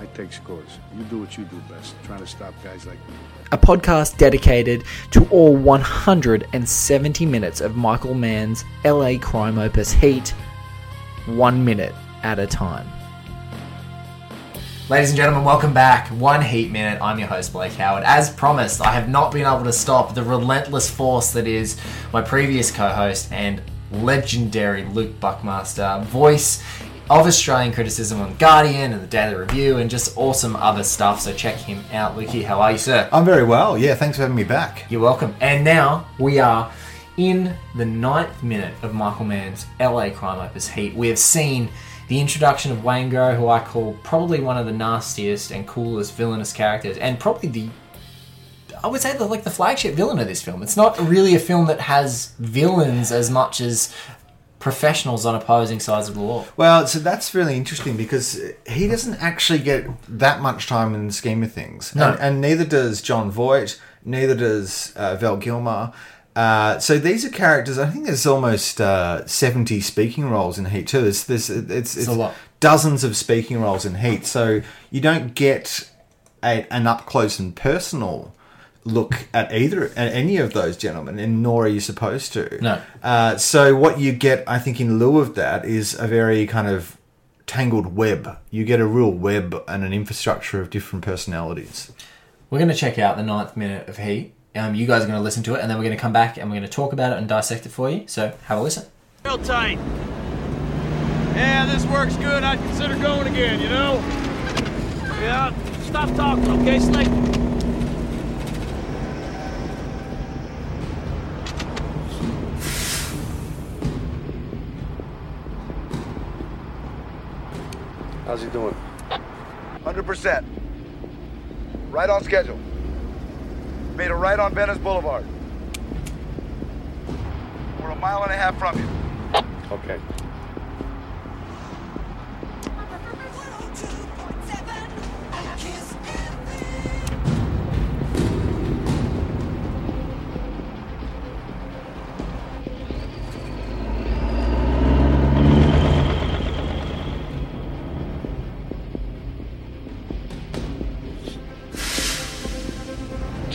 I take scores. You do what you do best, trying to stop guys like me. A podcast dedicated to all 170 minutes of Michael Mann's LA crime opus Heat, one minute at a time. Ladies and gentlemen, welcome back. One Heat Minute. I'm your host, Blake Howard. As promised, I have not been able to stop the relentless force that is my previous co host and legendary Luke Buckmaster, voice of Australian criticism on Guardian and the Daily Review, and just awesome other stuff. So check him out. Lukey, how are you, sir? I'm very well. Yeah, thanks for having me back. You're welcome. And now we are in the ninth minute of Michael Mann's LA crime opus Heat. We have seen the introduction of Waingro, who I call probably one of the nastiest and coolest villainous characters, and probably the I would say the, like the flagship villain of this film. It's not really a film that has villains as much as professionals on opposing sides of the law. Well, so that's really interesting because he doesn't actually get that much time in the scheme of things. No. And, and neither does Jon Voight, neither does uh, Val Kilmer. Uh, so these are characters. I think there's almost uh, 70 speaking roles in Heat too. It's, this, it's, it's a lot. dozens of speaking roles in Heat. So you don't get a, an up close and personal look at either at any of those gentlemen, and nor are you supposed to. No. Uh, so what you get, I think, in lieu of that is a very kind of tangled web. You get a real web and an infrastructure of different personalities. We're going to check out the ninth minute of Heat. Um, you guys are going to listen to it, and then we're going to come back and we're going to talk about it and dissect it for you. So have a listen. Real tight. yeah, this works good. I'd consider going again, you know? Yeah. Stop talking, okay, Slick? How's he doing? 100%. Right on schedule. Made a right on Venice Boulevard. We're a mile and a half from you. Okay.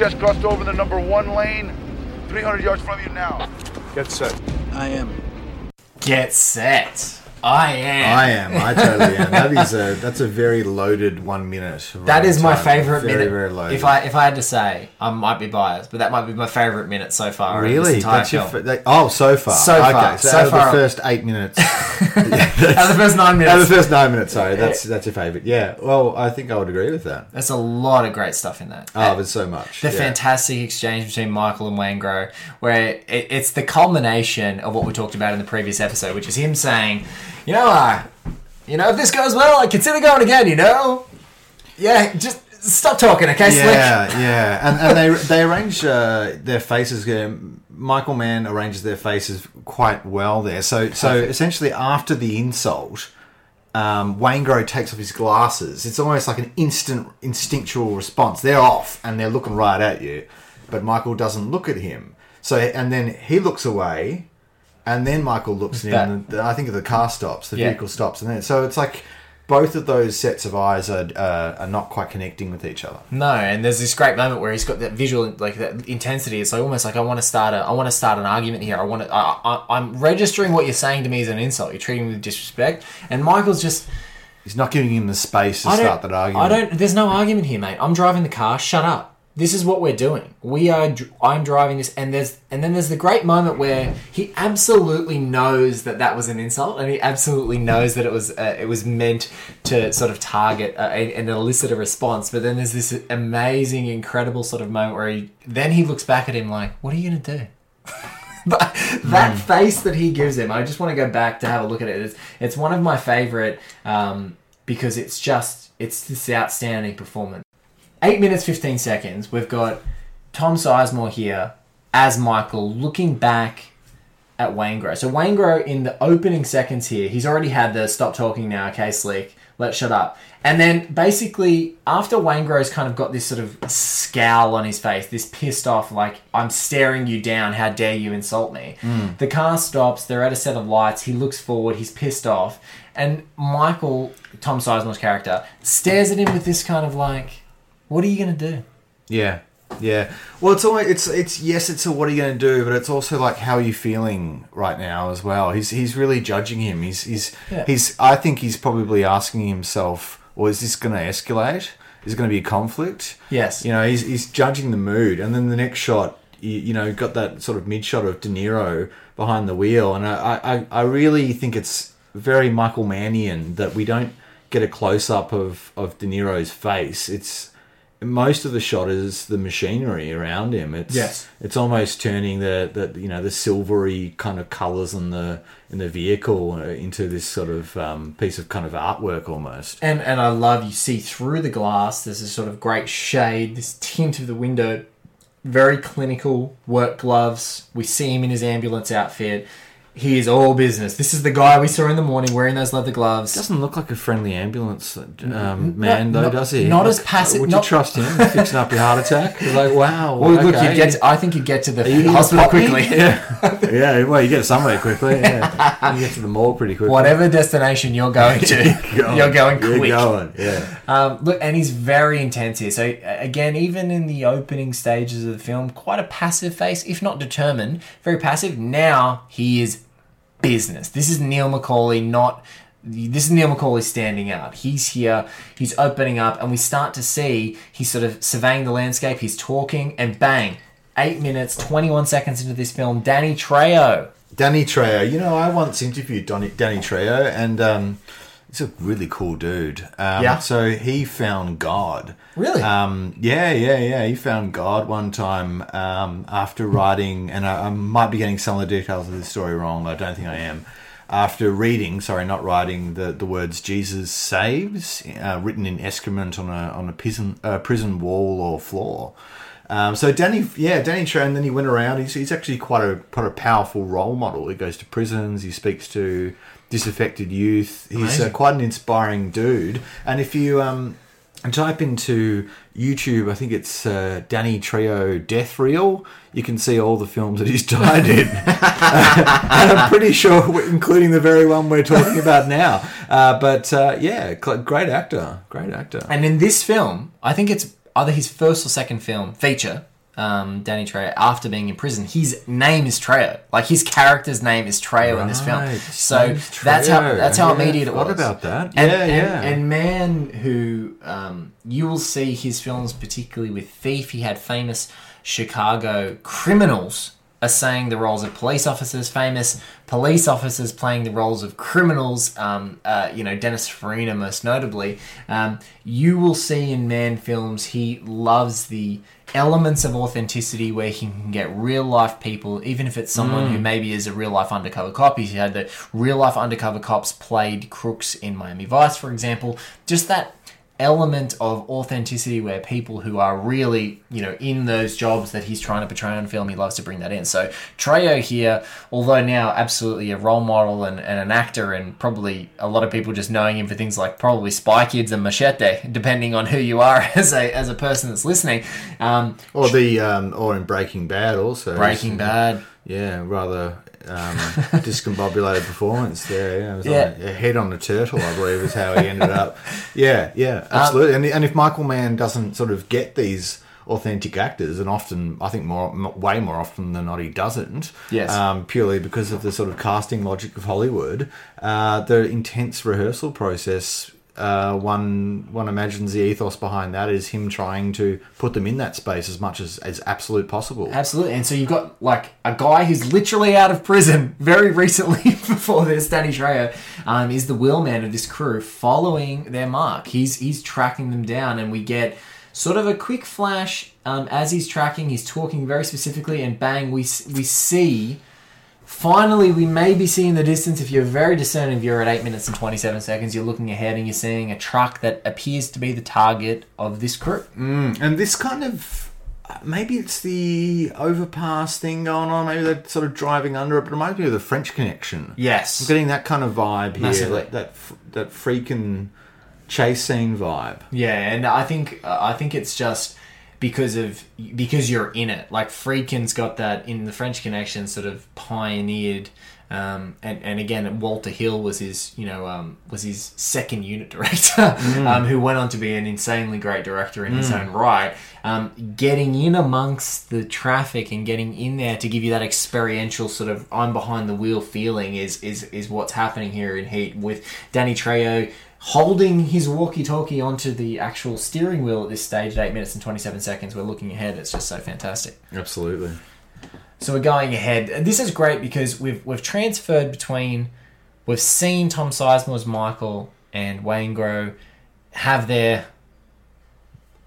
Just crossed over the number one lane. 300 yards from you now. Get set. I am. Get set. I am. I am. I totally am. That is a that's a very loaded one minute. That is my time. favorite very, minute. Very loaded. if I if I had to say, I might be biased, but that might be my favorite minute so far. really, that's your fa- that- oh so far. So okay, far, so, so out of far. the first eight minutes. Out of the first nine Out minutes. of the first nine minutes, sorry, that's that's your favourite. Yeah, well, I think I would agree with that. There's a lot of great stuff in that. Oh, there's so much. the yeah. fantastic exchange between Michael and Waingro, where it, it's the culmination of what we talked about in the previous episode, which is him saying, you know, uh, you know, if this goes well, I consider going again. You know, yeah, just stop talking, okay, Slick. Yeah, yeah, and and they they arrange uh, their faces. Uh, Michael Mann arranges their faces quite well there. So so essentially, after the insult, um, Waingro takes off his glasses. It's almost like an instant instinctual response. They're off and they're looking right at you, but Michael doesn't look at him. So and then he looks away, and then Michael looks at him. And I think the car stops, the Yeah. vehicle stops, and then so it's like. Both of those sets of eyes are, uh, are not quite connecting with each other. No, and there's this great moment where he's got that visual, like that intensity. It's like almost like I want to start a, I want to start an argument here. I want to, I, I, I'm registering what you're saying to me as an insult. You're treating me with disrespect, and Michael's just, He's not giving him the space to start that argument. I don't. There's no argument here, mate. I'm driving the car. Shut up. This is what we're doing. We are. I'm driving this, and there's, and then there's the great moment where he absolutely knows that that was an insult, and he absolutely knows that it was, uh, it was meant to sort of target uh, and and elicit a response. But then there's this amazing, incredible sort of moment where he, then he looks back at him like, "What are you gonna do?" But that face that he gives him, I just want to go back to have a look at it. It's, it's one of my favorite um, because it's just it's this outstanding performance. Eight minutes fifteen seconds. We've got Tom Sizemore here as Michael, looking back at Waingro. So Waingro in the opening seconds here, he's already had the stop talking now, okay, slick, let's shut up. And then basically after Waingro's kind of got this sort of scowl on his face, this pissed off like I'm staring you down, how dare you insult me. Hmm. The car stops, they're at a set of lights, he looks forward, he's pissed off, and Michael, Tom Sizemore's character, stares at him with this kind of like, what are you going to do? Yeah, yeah. Well, it's always it's it's yes, it's a what are you going to do, but it's also like how are you feeling right now as well. He's he's really judging him. He's he's Yeah. he's. I think he's probably asking himself, well, is this going to escalate? Is it going to be a conflict? Yes. You know, he's he's judging the mood, and then the next shot, you, you know, got that sort of mid shot of De Niro behind the wheel, and I I, I really think it's very Michael Mannian that we don't get a close up of of De Niro's face. It's most of the shot is the machinery around him. It's Yes. it's almost turning the, the you know the silvery kind of colors in the in the vehicle uh, into this sort of um, piece of kind of artwork almost. And and I love you see through the glass. There's this sort of great shade, this tint of the window, very clinical work gloves. We see him in his ambulance outfit. He is all business. This is the guy we saw in the morning wearing those leather gloves. Doesn't look like a friendly ambulance um, man though, not- does he? not as passive- Would not- you trust him fixing up your heart attack? You're like, wow. well, look, you'd get. To, I think you'd get to the you hospital quickly. Yeah, yeah. Well, you get somewhere quickly. Yeah, you get to the mall pretty quickly. Whatever destination you're going to, you're going You're quick. going. Yeah. Um, look, and he's very intense here. So again, even in the opening stages of the film, quite a passive face, if not determined, very passive. Now he is business. This is Neil McCauley, not. This is Neil McCauley standing out. He's here. He's opening up, and we start to see he's sort of surveying the landscape. He's talking, and bang, eight minutes, twenty-one seconds into this film, Danny Trejo. Danny Trejo. You know, I once interviewed Donny, Danny Trejo, and um, he's a really cool dude. Um, Yeah? So he found God. Really? Um, yeah, yeah, yeah. He found God one time um, after writing, and I, I might be getting some of the details of this story wrong, but I don't think I am. After reading, sorry, not writing the, the words "Jesus saves" uh, written in excrement on a on a prison uh, prison wall or floor. Um, so Danny, yeah, Danny Trejo, and then he went around. He's, he's actually quite a quite a powerful role model. He goes to prisons. He speaks to disaffected youth. He's uh, quite an inspiring dude. And if you um, type into YouTube, I think it's uh, Danny Trejo Death Reel. You can see all the films that he's died in, and I'm pretty sure, including the very one we're talking about now. Uh, but uh, yeah, cl- great actor, great actor. And in this film, I think it's either his first or second film feature, um, Danny Trejo, after being in prison. His name is Trejo. Like his character's name is Trejo in this film. So that's how that's how Yeah, immediate it was. about that. And, Yeah, and, yeah. And Mann, who um, you will see his films, particularly with Thief. He had famous Chicago criminals are saying the roles of police officers, famous police officers playing the roles of criminals. Um, uh, you know, Dennis Farina, most notably. Um, you will see in Mann films he loves the elements of authenticity where he can get real life people, even if it's someone who maybe is a real life undercover cop. He had the real life undercover cops played crooks in Miami Vice, for example. Just that element of authenticity where people who are really, you know, in those jobs that he's trying to portray on film, he loves to bring that in. So Trejo here, although now absolutely a role model and, and an actor and probably a lot of people just knowing him for things like probably Spy Kids and Machete, depending on who you are as a as a person that's listening. Um, Or the um, or in Breaking Bad also. Breaking Bad. Yeah, rather um, discombobulated performance there. Yeah, it was Yeah. like a head on a turtle, I believe, is how he ended up. Yeah, yeah, absolutely. and, and if Michael Mann doesn't sort of get these authentic actors, and often, I think more, way more often than not, he doesn't. Yes. Um, purely because of the sort of casting logic of Hollywood, uh, the intense rehearsal process. Uh, one one imagines the ethos behind that is him trying to put them in that space as much as as absolute possible. Absolutely. And so you've got like a guy who's literally out of prison very recently before this, Danny Trejo, um, is the wheelman of this crew following their mark. He's he's tracking them down and we get sort of a quick flash um, as he's tracking, he's talking very specifically and bang, we, we see Finally, we may be seeing the distance. If you're very discerning, if you're at 8 minutes and 27 seconds, you're looking ahead and you're seeing a truck that appears to be the target of this crew. And this kind of maybe it's the overpass thing going on. Maybe they're sort of driving under it. But it reminds me of the French Connection. Yes. I'm getting that kind of vibe here. Massively. That that, f- that freaking chase scene vibe. Yeah, and I think uh, I think it's just because of because you're in it. Like Friedkin's got that in the French Connection, sort of pioneered. Um, and, and again, Walter Hill was his, you know, um, was his second unit director, um, who went on to be an insanely great director in his own right. Um, getting in amongst the traffic and getting in there to give you that experiential sort of I'm behind the wheel feeling is is is what's happening here in Heat with Danny Trejo holding his walkie-talkie onto the actual steering wheel at this stage at 8 minutes and 27 seconds. We're looking ahead. It's just so fantastic. Absolutely. so we're going ahead. And this is great because we've we've transferred between we've seen tom sizemore's michael and waingro have their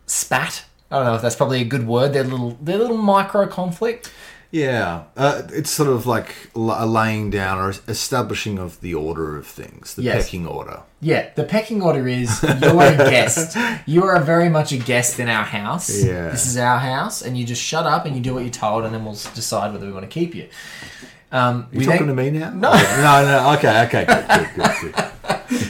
spat. I don't know if that's probably a good word. Their little their little micro conflict Yeah, uh, it's sort of like a laying down or establishing of the order of things, the Yes. pecking order. Yeah, the pecking order is you're a guest. You are very much a guest in our house. Yeah. This is our house, and you just shut up and you do what you're told, and then we'll decide whether we want to keep you. Um, You talking then- to me now? No, no, no. Okay, okay, good, good, good, good.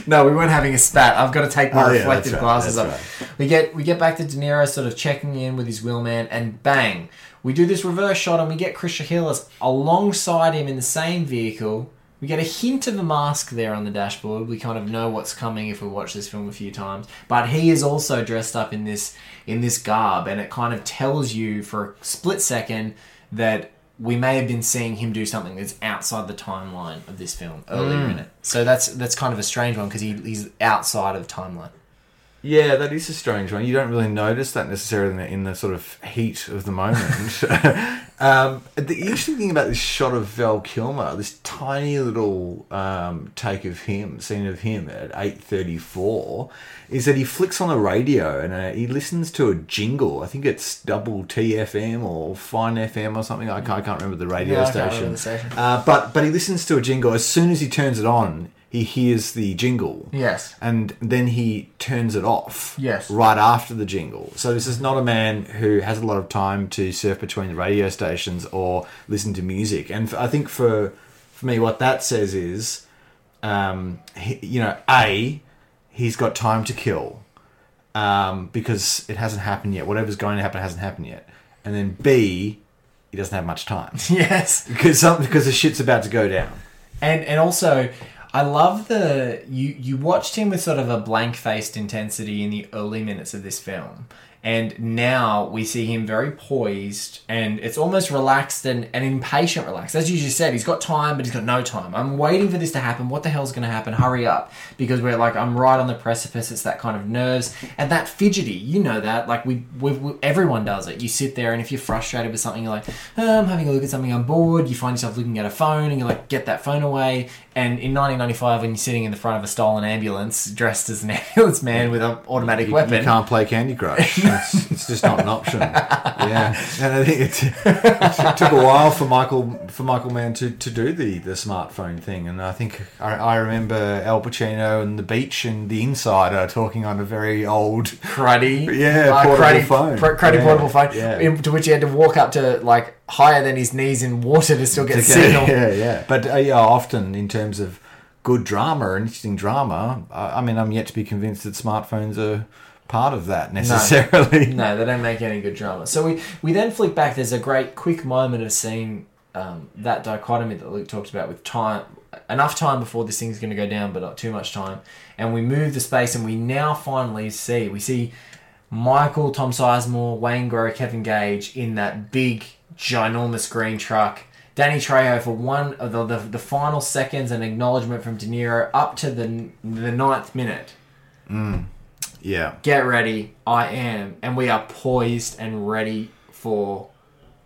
No, we weren't having a spat. I've got to take my Oh, yeah, reflective right, glasses off. We get we get back to De Niro sort of checking in with his wheelman, and bang, we do this reverse shot, and we get Chris Shiherlis alongside him in the same vehicle. We get a hint of a mask there on the dashboard. We kind of know what's coming if we watch this film a few times. But he is also dressed up in this in this garb, and it kind of tells you for a split second that we may have been seeing him do something that's outside the timeline of this film earlier hmm. in it. So that's that's kind of a strange one because he, he's outside of timeline. Yeah, that is a strange one. You don't really notice that necessarily in the, in the sort of heat of the moment. um, the interesting thing about this shot of Val Kilmer, this tiny little um, take of him, scene of him at eight thirty four, is that he flicks on the radio and uh, he listens to a jingle. I think it's double TFM or Fine FM or something. I can't, I can't remember the radio Yeah, station. the station. Uh, but but he listens to a jingle as soon as he turns it on. He hears the jingle Yes. and then he turns it off Yes. right after the jingle. So this is not a man who has a lot of time to surf between the radio stations or listen to music. And I think for for me, what that says is, um, he, you know, a he's got time to kill um, because it hasn't happened yet. Whatever's going to happen hasn't happened yet. And then b he doesn't have much time Yes. because something because the shit's about to go down. And and also I love the you you watched him with sort of a blank faced intensity in the early minutes of this film. And now we see him very poised and it's almost relaxed and, and impatient relaxed. As you just said, he's got time, but he's got no time. I'm waiting for this to happen. What the hell's going to happen? Hurry up. Because we're like, I'm right on the precipice. It's that kind of nerves and that fidgety. You know that. Like, we, we, we everyone does it. You sit there and if you're frustrated with something, you're like, oh, I'm having a look at something, I'm bored. You find yourself looking at a phone and you're like, get that phone away. And in 1995, when you're sitting in the front of a stolen ambulance dressed as an ambulance man with an automatic You, weapon, you can't play Candy Crush. it's, it's just not an option. Yeah, and I think it, it took a while for Michael for Michael Mann to, to do the, the smartphone thing, and I think I, I remember Al Pacino and the beach and the Insider talking on a very old. cruddy, Yeah, uh, portable cruddy, phone. pr- cruddy Yeah, portable phone, yeah. to which he had to walk up to like higher than his knees in water to still get signal. yeah, yeah. But uh, yeah, often in terms of good drama interesting drama, I, I mean, I'm yet to be convinced that smartphones are part of that necessarily. No, they don't make any good drama. So we, we then flick back. There's a great quick moment of seeing um, that dichotomy that Luke talked about with time, enough time before this thing's going to go down, but not too much time. And we move the space, and we now finally see we see Michael, Tom Sizemore, Waingro, Kevin Gage in that big, ginormous green truck. Danny Trejo for one of the, the, the final seconds, and acknowledgement from De Niro up to the the ninth minute mm. yeah. get ready, I am, and we are poised and ready for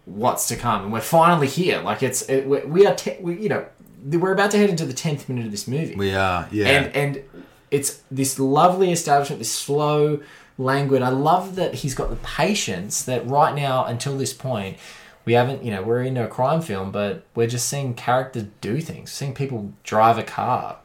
what's to come. And we're finally here. Like it's it, we, we are, te- we, you know, we're about to head into the tenth minute of this movie, We are, yeah. and and it's this lovely establishment, this slow, languid. I love that he's got the patience that right now until this point. We haven't, you know, we're in a crime film, but we're just seeing characters do things, seeing people drive a car,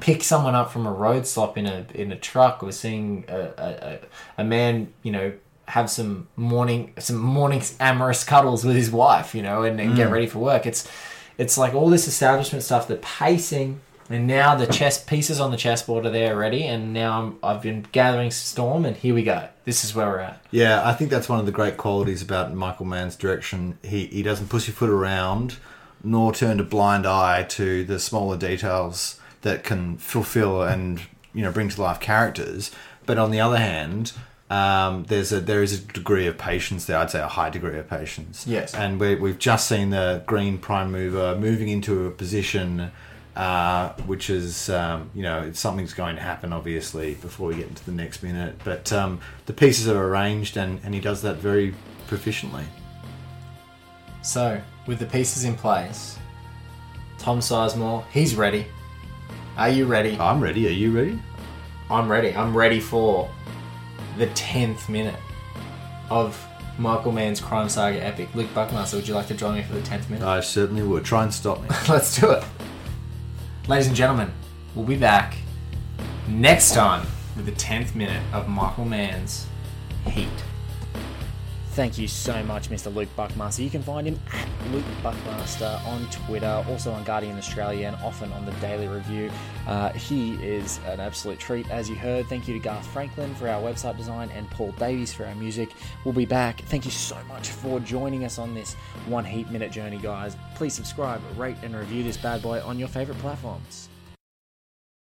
pick someone up from a road stop in a in a truck. We're seeing a, a, a, man, you know, have some morning some morning amorous cuddles with his wife, you know, and, and get Mm. ready for work. It's it's like all this establishment stuff, the pacing, and now the chess pieces on the chessboard are there ready, and now I'm, I've been gathering storm, and here we go. This is where we're at. Yeah, I think that's one of the great qualities about Michael Mann's direction. He he doesn't pussyfoot around, nor turn a blind eye to the smaller details that can fulfill and you know bring to life characters. But on the other hand, um, there's a there is a degree of patience there. I'd say a high degree of patience. Yes. and we, we've just seen the green prime mover moving into a position. Uh, which is, um, you know, something's going to happen, obviously, before we get into the next minute. But um, the pieces are arranged, and, and he does that very proficiently. So, with the pieces in place, Tom Sizemore, he's ready. Are you ready? I'm ready. Are you ready? I'm ready. I'm ready for the 10th minute of Michael Mann's Crime Saga epic. Luke Buckmaster, would you like to join me for the 10th minute? I certainly would. Try and stop me. Let's do it. Ladies and gentlemen, we'll be back next time with the 10th minute of Michael Mann's Heat. Thank you so much, Mr. Luke Buckmaster. You can find him at Luke Buckmaster on Twitter, also on Guardian Australia, and often on the Daily Review. Uh, he is an absolute treat, as you heard. Thank you to Garth Franklin for our website design and Paul Davies for our music. We'll be back. Thank you so much for joining us on this one heat minute journey, guys. Please subscribe, rate, and review this bad boy on your favorite platforms.